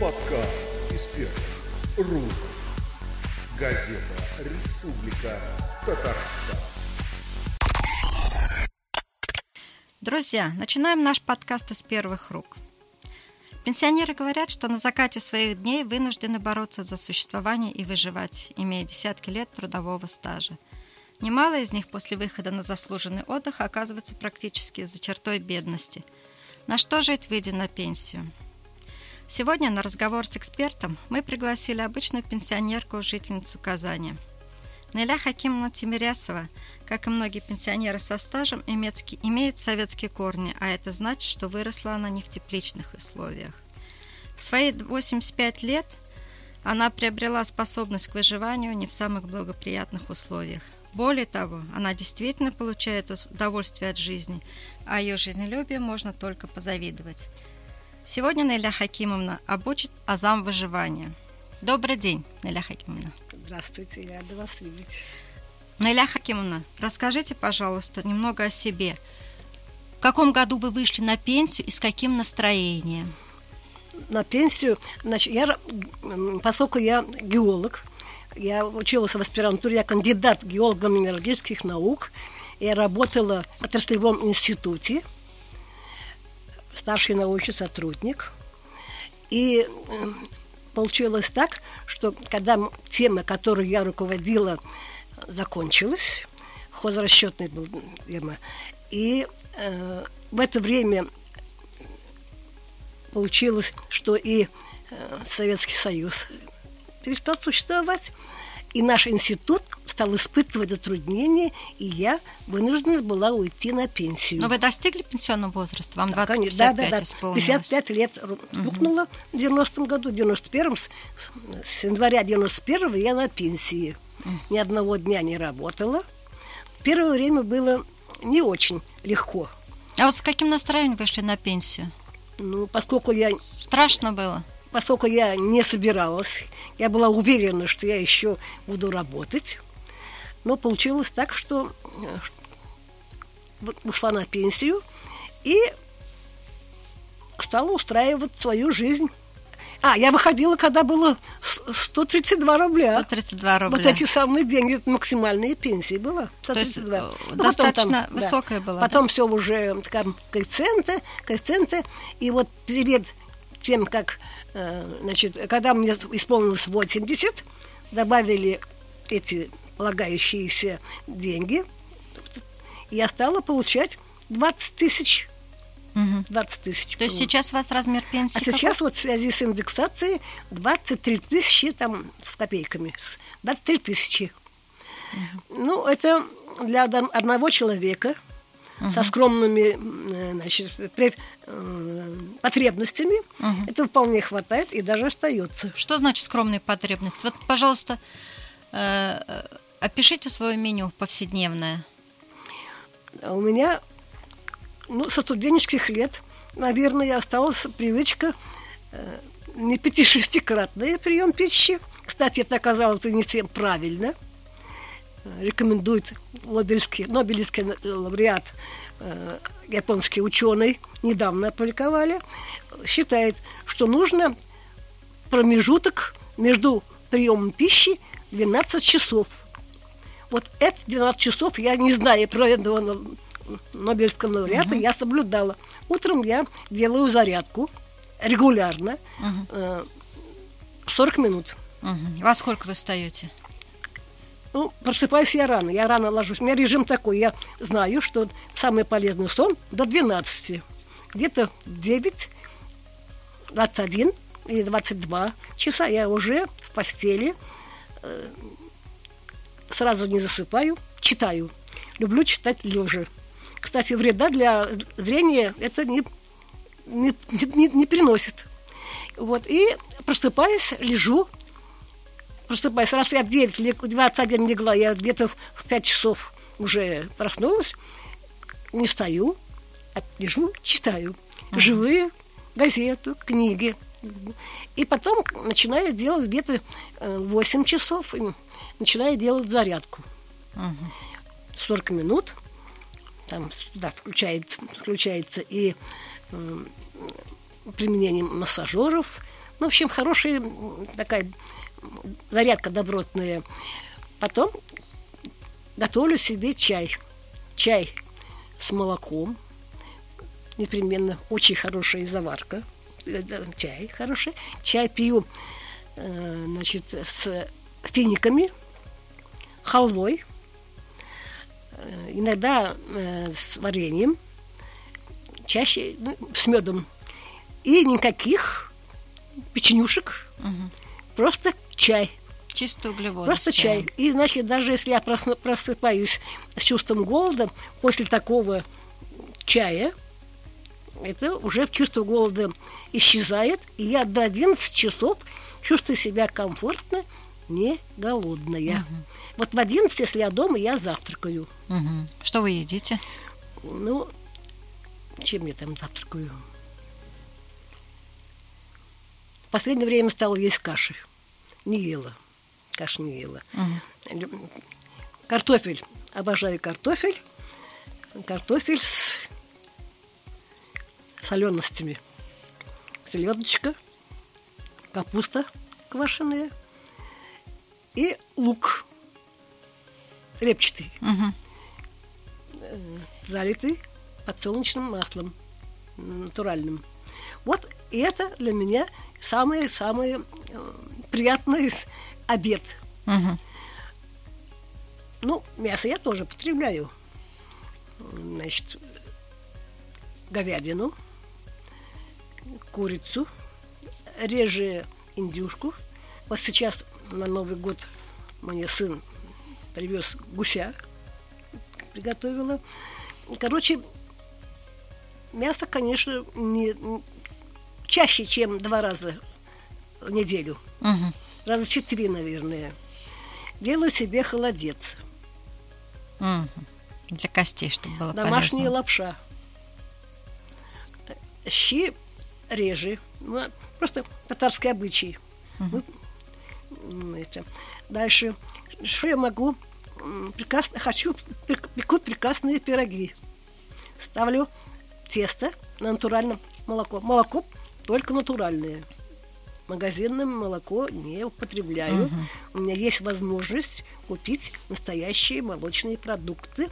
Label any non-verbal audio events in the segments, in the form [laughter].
Подкаст первых рук. Газета «Республика Татарстан». Друзья, начинаем наш подкаст из первых рук. Пенсионеры говорят, что на закате своих дней вынуждены бороться за существование и выживать, имея десятки лет трудового стажа. Немало из них после выхода на заслуженный отдых оказываются практически за чертой бедности. На что жить, выйдя на пенсию? Сегодня на разговор с экспертом мы пригласили обычную пенсионерку, жительницу Казани. Неля Хакимовна Тимирясова, как и многие пенсионеры со стажем, имеет советские корни, а это значит, что выросла она не в тепличных условиях. В свои 85 лет она приобрела способность к выживанию не в самых благоприятных условиях. Более того, она действительно получает удовольствие от жизни, а ее жизнелюбию можно только позавидовать. Сегодня Неля Хакимовна обучит азам выживания. Добрый день, Неля Хакимовна. Здравствуйте, я рада вас видеть. Неля Хакимовна, расскажите, пожалуйста, немного о себе. В каком году вы вышли на пенсию и с каким настроением? На пенсию, значит, я, поскольку я геолог, я училась в аспирантуре, я кандидат геолого-минералогических наук. Я работала в отраслевом институте, старший научный сотрудник. И получилось так, что когда тема, которую я руководила, закончилась, хозрасчетный был тема, и э, в это время получилось, что и э, Советский Союз перестал существовать. И наш институт стал испытывать затруднения, и я вынуждена была уйти на пенсию. Но вы достигли пенсионного возраста? Вам да, 20 да, да, да. 55 лет рухнуло в 90-м году, в 91-м, с, с января 91-го я на пенсии. Угу. Ни одного дня не работала. Первое время было не очень легко. А вот с каким настроением вышли на пенсию? Ну, поскольку я... Страшно было? Поскольку я не собиралась, я была уверена, что я еще буду работать. Но получилось так, что э, ушла на пенсию и стала устраивать свою жизнь. А, я выходила, когда было 132 рубля. 132 рубля. Вот эти самые деньги, это максимальная пенсия была. 132. То есть ну, достаточно там, высокая да. была. Потом да? все уже там, коэффициенты, коэффициенты. И вот перед тем, как Э, значит, когда мне исполнилось 80, добавили эти полагающиеся деньги, я стала получать 20 тысяч. 20 тысяч. То есть сейчас у вас размер пенсии? А какой? сейчас вот в связи с индексацией 23 тысячи там с копейками. 23 тысячи. Ну, это для одного человека – угу. со скромными э, значит, пред, э, потребностями, угу. это вполне хватает и даже остается. Что значит скромные потребности? Вот, пожалуйста, э, опишите свое меню повседневное. У меня ну, со студенческих лет, наверное, осталась привычка не пяти-шестикратный прием пищи. Кстати, это оказалось не всем правильно – рекомендует Нобелевский, Нобелевский лауреат, э, японский ученый, недавно опубликовали, считает, что нужно промежуток между приемом пищи 12 часов. Вот эти 12 часов я не знаю про этого Нобелевского лауреата, угу. я соблюдала. Утром я делаю зарядку регулярно, угу. э, 40 минут. Угу. Во сколько вы встаете? Ну, просыпаюсь я рано, я рано ложусь. У меня режим такой, я знаю, что самый полезный сон до 12. Где-то в 9, 21 или 22 часа я уже в постели, э, сразу не засыпаю, читаю. Люблю читать лежа. Кстати, вреда для зрения это не, не, не, не приносит. Вот, и просыпаюсь, лежу, просыпаюсь. Раз я в 9, 21 легла, я где-то в 5 часов уже проснулась, не встаю, а лежу, читаю. Uh-huh. Живые газету, книги. И потом начинаю делать где-то 8 э, часов, начинаю делать зарядку. Uh-huh. 40 минут, там да, включает, включается и э, применением массажеров. Ну, в общем, хорошая такая зарядка добротная. Потом готовлю себе чай. Чай с молоком. Непременно очень хорошая заварка. Э, Чай хороший. Чай пью э, значит, с финиками, халвой, э, иногда с вареньем, чаще ну, с медом. И никаких печенюшек, просто чай. Чистый углевод. Просто чай. И, значит, даже если я просыпаюсь с чувством голода, после такого чая, это уже чувство голода исчезает, и я до 11 часов чувствую себя комфортно, не голодная. Вот в 11, если я дома, я завтракаю. Что вы едите? Ну, чем я там завтракаю? В последнее время стала есть каши. Не ела. Каши не ела. Лю- Картофель. Обожаю картофель. Картофель с соленостями. Селедочка, капуста квашеная и лук репчатый Мгм. залитый подсолнечным маслом натуральным. Вот это для меня самый-самый э, приятный обед. Мгм. Ну, мясо я тоже потребляю. Значит, говядину, курицу, реже индюшку. Вот сейчас на Новый год мне сын привез гуся, приготовила. Короче, мясо, конечно, не чаще, чем два раза в неделю. Мгм. Раза четыре, наверное. Делаю себе холодец. Мгм. Для костей, чтобы было Домашняя полезно. лапша. Щи реже. Ну, просто татарский обычай. Ну, м, это. Дальше. Что я могу? Прекрасно, хочу, пек- пеку прекрасные пироги. Ставлю тесто на натуральном молоко. Молоко только натуральное. Магазинное молоко не употребляю. У меня есть возможность купить настоящие молочные продукты.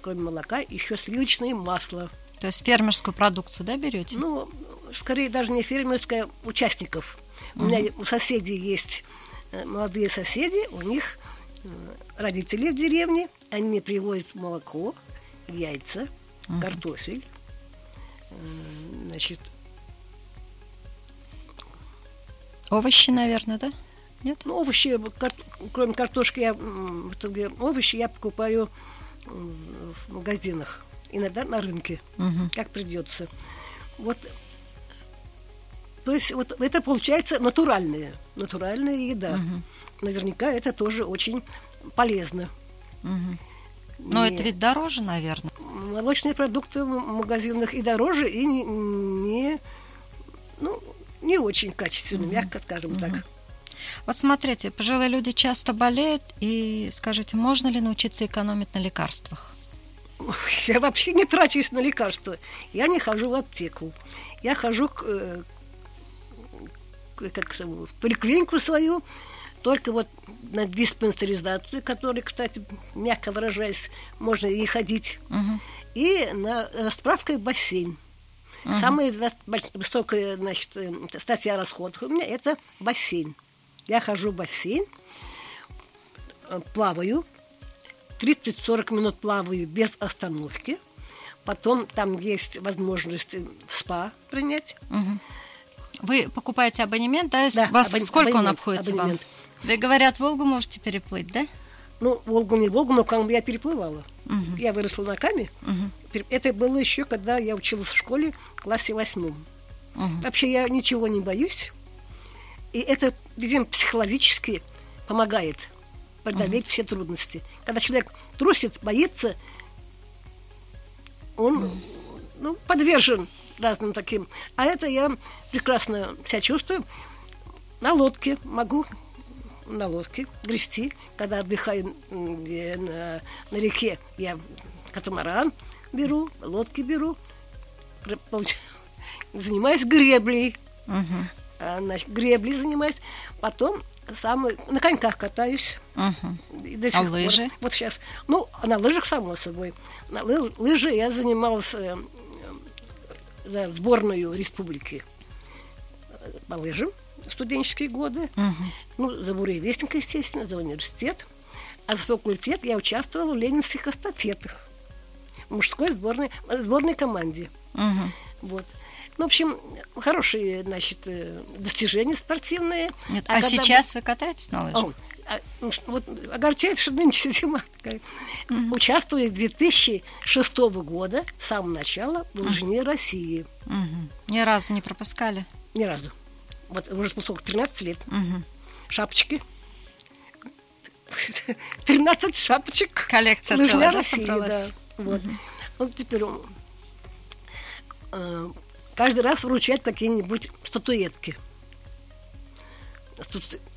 Кроме молока, еще сливочное масло. То есть фермерскую продукцию, да, берете? Ну, скорее даже не фермерская, участников. У меня у соседей есть э, молодые соседи, у них э, родители в деревне, они мне привозят молоко, яйца, картофель, э, значит, Овощи, наверное, да? Нет? ну, овощи, кар- кроме картошки, я, м, в итоге овощи я покупаю в магазинах, иногда на рынке, Мгм. как придется. Вот, то есть вот это получается натуральная, натуральная еда. Наверняка это тоже очень полезно. Мгм. Но Не- это ведь дороже, наверное. молочные продукты в магазинах и дороже, и не, не- ну, не очень качественные, мягко скажем так. Вот смотрите, пожилые люди часто болеют, и скажите, можно ли научиться экономить на лекарствах? Я вообще не трачусь на лекарства. Я не хожу в аптеку. Я хожу к, э, к- как, там, в поликлинику свою, только вот на диспансеризацию, которой, кстати, мягко выражаясь, можно и ходить, Мгм. и на расправкой в бассейн. Самая да, больш- высокая значит, э, статья расходов у меня это бассейн. Я хожу в бассейн, э, плаваю, 30-40 минут плаваю без остановки. Потом там есть возможность э, в спа принять. Вы покупаете абонемент, да? Да, Вас абон- сколько он абонемент, обходится абонемент. вам? Вы, говорят, Волгу можете переплыть, да? Ну, Волгу не Волгу, но Каму я переплывала. Я выросла на Каме. Пер- Это было еще, когда я училась в школе в классе восьмом. Вообще я ничего не боюсь. И это, видимо, психологически помогает преодолеть все трудности. Когда человек трусит, боится, он ну, подвержен разным таким. А это я прекрасно себя чувствую. На лодке могу на лодке грести, когда отдыхаю на, на реке, я катамаран беру, лодки беру, [laughs] занимаюсь греблей. А, Значит, греблей занимаюсь. Потом самый, на коньках катаюсь. Мгм. И до А сих пор. лыжи? Вот сейчас. Ну, на лыжах, само собой. На лы- лыжи я занималась э, за сборную республики э, по лыжам студенческие годы. Мгм. Ну, за буревестника, естественно, за университет. А за факультет я участвовала в ленинских эстафетах. В мужской сборной, сборной команде. Мгм. Вот. Ну, в общем, хорошие, значит, э, достижения спортивные. Нет, а, когда сейчас вы катаетесь на лыжах? О, а, ну, вот огорчает, что нынче зима. такая. Участвую с 2006 года, с самого начала, в лыжне России. Мгм. Ни разу не пропускали? Ни разу. Вот уже сколько, 13 лет. Мгм. Шапочки. [laughs] 13 шапочек. Коллекция Лыжня целая, да, России, собралась? да. Вот. Вот теперь м, э, каждый раз вручать какие-нибудь статуэтки.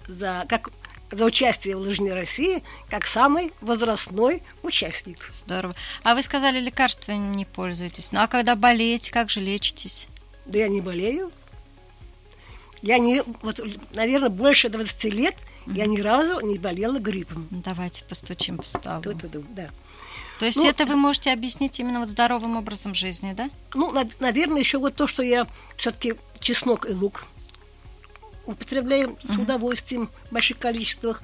За, как, за участие в лыжне России как самый возрастной участник. Здорово. А вы сказали, лекарства не пользуетесь. Ну а когда болеете, как же лечитесь? Да я не болею. Я не, вот, наверное, больше 20 лет я ни разу не болела гриппом. Ну, давайте постучим по столу. Ту-ту-ту, Да. То есть Ну, это вы можете объяснить именно вот здоровым образом жизни, да? Ну, наверное, еще вот то, что я все-таки чеснок и лук употребляю с удовольствием в больших количествах.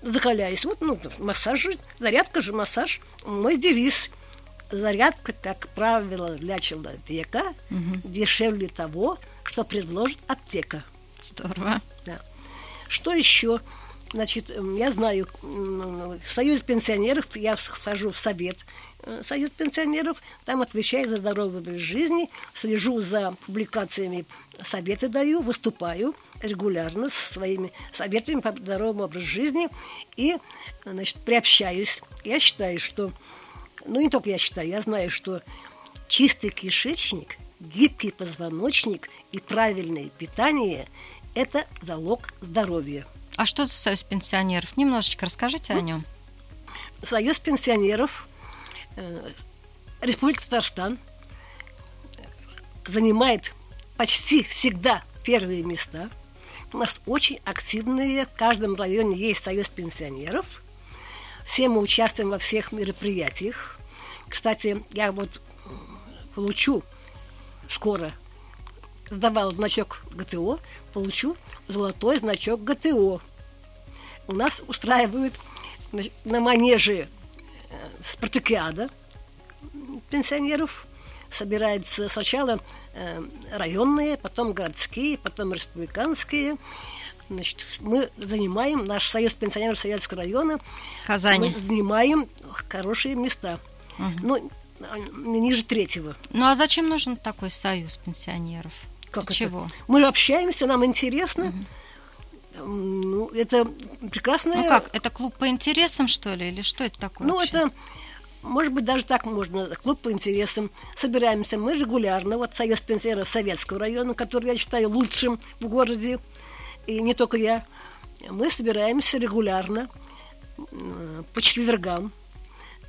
Закаляюсь. Вот, ну, массаж зарядка же, массаж. Мой девиз. Зарядка, как правило, для человека дешевле того, что предложит аптека. Здорово. Да. Что еще? Значит, я знаю, Союз пенсионеров я вхожу в совет э, Союз пенсионеров, там отвечаю за здоровый образ жизни, слежу за публикациями, советы даю, выступаю регулярно со своими советами по здоровому образу жизни и, значит, приобщаюсь. Я считаю, что, ну не только я считаю, я знаю, что чистый кишечник, гибкий позвоночник и правильное питание – это залог здоровья. А что за союз пенсионеров? Немножечко расскажите Ну, о нем. Союз пенсионеров э, Республики Татарстан занимает почти всегда первые места. У нас очень активные, в каждом районе есть союз пенсионеров. Все мы участвуем во всех мероприятиях. Кстати, я вот м, получу скоро, сдавал значок ГТО, получу золотой значок ГТО. У нас устраивают на манеже э, спартакиада пенсионеров. Собираются сначала э, районные, потом городские, потом республиканские. Значит, мы занимаем, наш союз пенсионеров Советского района, Казани. мы занимаем хорошие места. Ну, а, не ниже третьего. Ну а зачем нужен такой союз пенсионеров? Как Для это? чего? Мы общаемся, нам интересно. М, Ну, это прекрасное... Ну как, это клуб по интересам, что ли? Или что это такое? Ну, вообще? это, может быть, даже так можно, клуб по интересам. Собираемся мы регулярно, вот Союз пенсионеров Советского района, который я считаю лучшим в городе, и не только я, мы собираемся регулярно м, по четвергам э,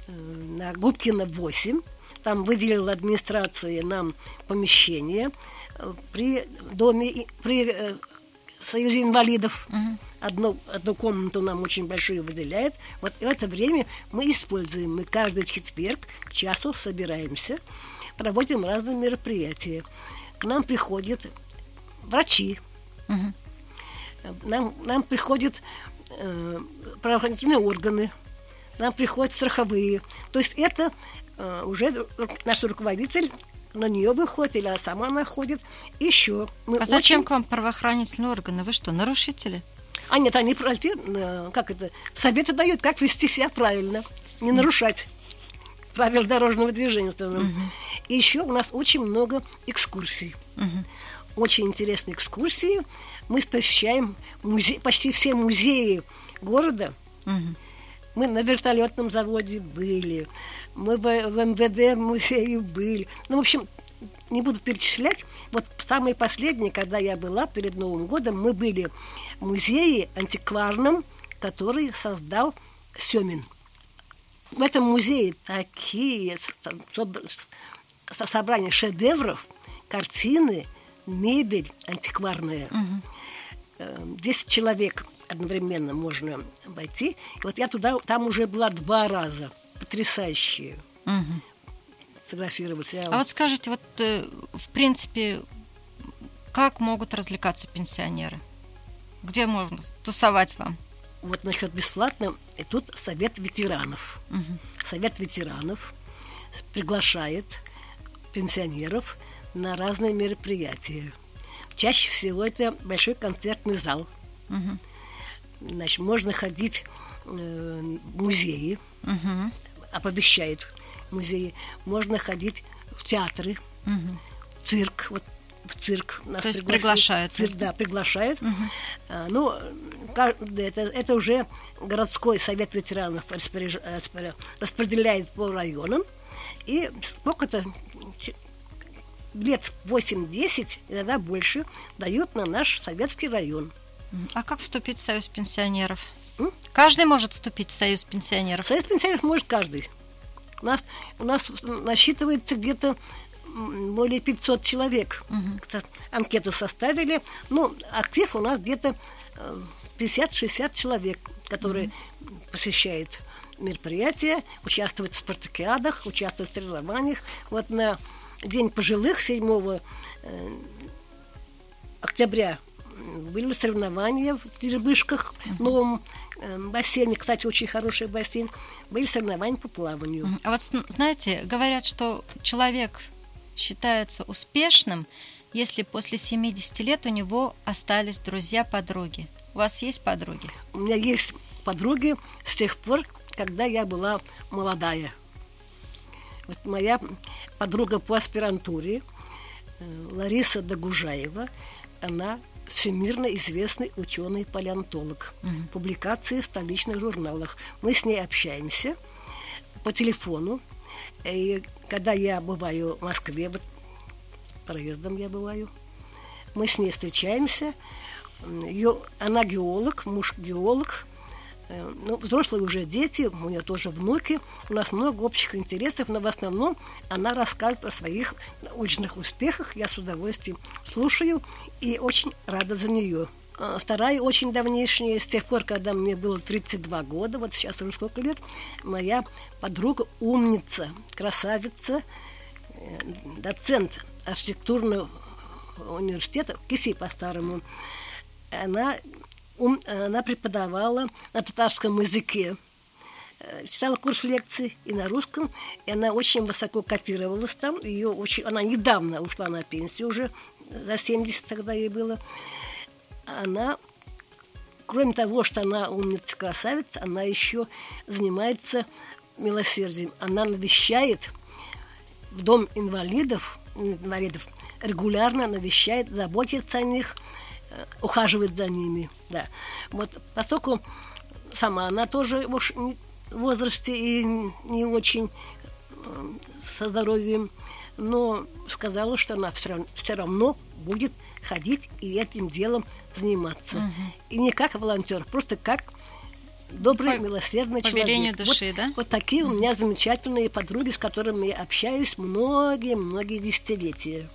на Губкина 8. Там выделила администрация нам помещение э, при доме, при э, Союзе инвалидов. Одну, одну комнату нам очень большую выделяет. Вот в это время мы используем. Мы каждый четверг к часу собираемся, проводим разные мероприятия. К нам приходят врачи, Мгм. нам, нам приходят э, правоохранительные органы, нам приходят страховые. То есть это э, уже наш руководитель на нее выходит, или она сама находит. Еще. Мы А зачем очень- к вам правоохранительные органы? Вы что, нарушители? А нет, они э, как это, советы дают, как вести себя правильно, не нарушать правил дорожного движения. основном. И еще у нас очень много экскурсий. Очень интересные экскурсии. Мы посещаем музе- почти все музеи города. Мгм. Мы на вертолетном заводе были, мы в, в МВД музее были. Ну, в общем, не буду перечислять. Вот самое последнее, когда я была перед Новым годом, мы были в музее антикварном, который создал Семин. В этом музее такие собрания шедевров, картины, мебель антикварная. Э, 10 человек одновременно можно войти. И вот я туда, там уже была два раза. Потрясающие. Мгм. Сфотографировать. Я А вот скажите, вот э, в принципе, как могут развлекаться пенсионеры? Где можно тусовать вам? вот насчет бесплатно, и тут совет ветеранов. Мгм. Совет ветеранов приглашает пенсионеров на разные мероприятия. Чаще всего это большой концертный зал. Мгм. Значит, можно ходить э, в музеи, Мгм. оповещают музеи. Можно ходить в театры, Мгм. в цирк. Вот в цирк нас То есть приглашают, Цирк, да, приглашают. А, ну, это, это уже городской совет ветеранов распоряж- распоря- распределяет по районам. И сколько-то лет 8-10, иногда больше, дают на наш советский район. А как вступить в союз пенсионеров? М? Каждый может вступить в союз пенсионеров. Союз пенсионеров может каждый. У нас, у нас насчитывается где-то более 500 человек. Со- Анкету составили. Ну, актив у нас где-то э, 50-60 человек, которые посещают мероприятия, участвуют в спартакиадах, участвуют в соревнованиях. Вот на День пожилых 7 э, октября были соревнования в Дербышках, в новом э, бассейне, кстати, очень хороший бассейн, были соревнования по плаванию. А вот знаете, говорят, что человек считается успешным, если после 70 лет у него остались друзья-подруги. У вас есть подруги? У меня есть подруги с тех пор, когда я была молодая. Вот моя подруга по аспирантуре э, Лариса Дагужаева, она всемирно известный ученый-палеонтолог. Публикации в столичных журналах. Мы с ней общаемся по телефону. И когда я бываю в Москве, вот проездом я бываю, мы с ней встречаемся. Её- она геолог, муж геолог. Э, Ну, взрослые уже дети, у нее тоже внуки. У нас много общих интересов, но в основном она рассказывает о своих научных успехах. Я с удовольствием слушаю и очень рада за нее. А Вторая очень давнейшняя, с тех пор, когда мне было 32 года, вот сейчас уже сколько лет, моя подруга умница, красавица, э, доцент архитектурного университета, КИСИ по-старому, она, ум- она преподавала на татарском языке, э, читала курс лекций и на русском, и она очень высоко котировалась там. Ее очень, она недавно ушла на пенсию уже, за 70 тогда ей было. Она, кроме того, что она умница, красавица, она еще занимается милосердием. Она навещает в дом инвалидов, инвалидов регулярно навещает, заботится о них, э, ухаживает за ними. Да. Вот поскольку сама она тоже уж не- в возрасте и не очень э, со здоровьем, но сказала, что она все равно будет ходить и этим делом заниматься. И не как волонтер, просто как добрый, По- милосердный человек. души, вот, да? Вот такие у меня замечательные подруги, с которыми я общаюсь многие-многие десятилетия.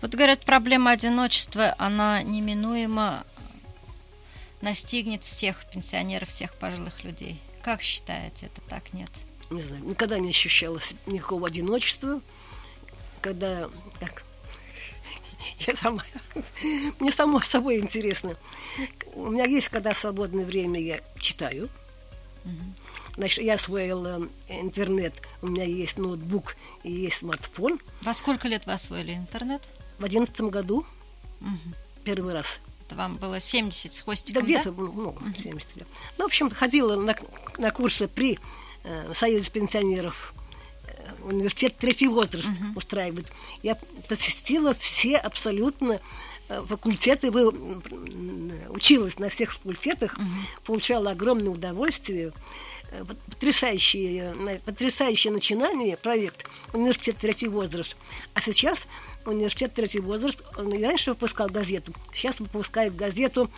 Вот говорят, проблема одиночества, она неминуемо настигнет всех пенсионеров, всех пожилых людей. Как считаете, это так, нет? Не знаю, никогда не ощущала никакого одиночества, когда так, [laughs] я сама, [laughs] мне само собой интересно. У меня есть, когда свободное время, я читаю. Значит, я освоила интернет, у меня есть ноутбук и есть смартфон. Во сколько лет вы освоили интернет? В одиннадцатом году Мгм. первый раз. Это вам было 70 с Да хвостиком, где-то, ну, много, 70 лет. Ну, в общем, ходила на, на курсы при э, Союзе пенсионеров. Э, Университет третий возраст устраивает. Я посетила все абсолютно э, факультеты, вы, училась на всех факультетах, получала огромное удовольствие. Э, Потрясающее, потрясающее начинание, проект «Университет третий возраст». А сейчас университет третий возраст, он и раньше выпускал газету, сейчас выпускает газету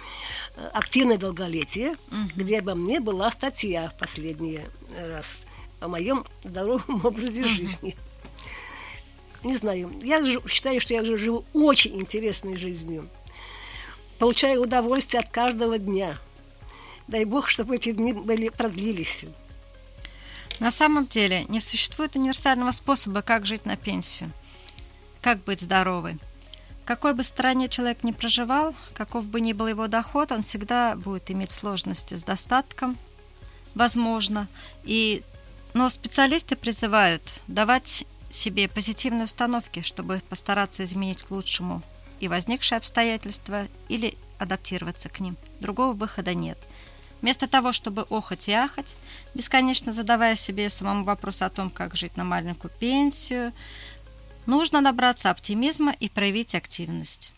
э, «Активное долголетие», где обо мне была статья последний раз о моем здоровом [laughs] образе жизни. не знаю, я считаю, что я живу очень интересной жизнью. Получаю удовольствие от каждого дня. Дай Бог, чтобы эти дни были продлились. На самом деле не существует универсального способа, как жить на пенсию, как быть здоровой. В какой бы стране человек ни проживал, каков бы ни был его доход, он всегда будет иметь сложности с достатком, возможно. И, но специалисты призывают давать себе позитивные установки, чтобы постараться изменить к лучшему и возникшие обстоятельства или адаптироваться к ним. Другого выхода нет. Вместо того, чтобы охать и ахать, бесконечно задавая себе самому вопрос о том, как жить на маленькую пенсию, нужно набраться оптимизма и проявить активность.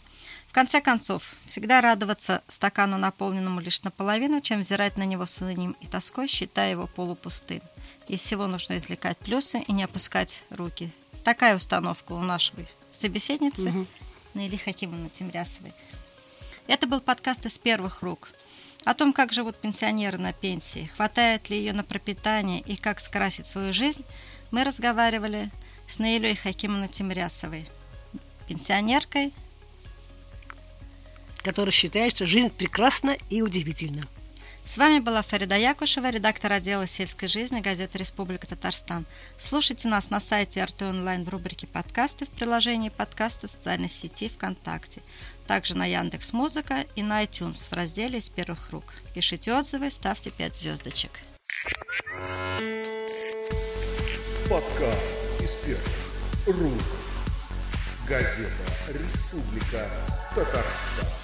В конце концов, всегда радоваться стакану, наполненному лишь наполовину, чем взирать на него с унынием и тоской, считая его полупустым. Из всего нужно извлекать плюсы и не опускать руки. Такая установка у нашей собеседницы угу. Наили Хакимовны Тимрясовой. Это был подкаст из первых рук. О том, как живут пенсионеры на пенсии, хватает ли ее на пропитание и как скрасить свою жизнь, мы разговаривали с Наилей Хакимовной Тимрясовой, пенсионеркой, которая считает, что жизнь прекрасна и удивительна. С вами была Фарида Якушева, редактор отдела сельской жизни газеты «Республика Татарстан». Слушайте нас на сайте РТ онлайн в рубрике «Подкасты» в приложении подкаста социальной сети ВКонтакте. Также на Яндекс Музыка и на iTunes в разделе «Из первых рук». Пишите отзывы, ставьте 5 звездочек. Подкаст первых рук. Газета «Республика Татарстан».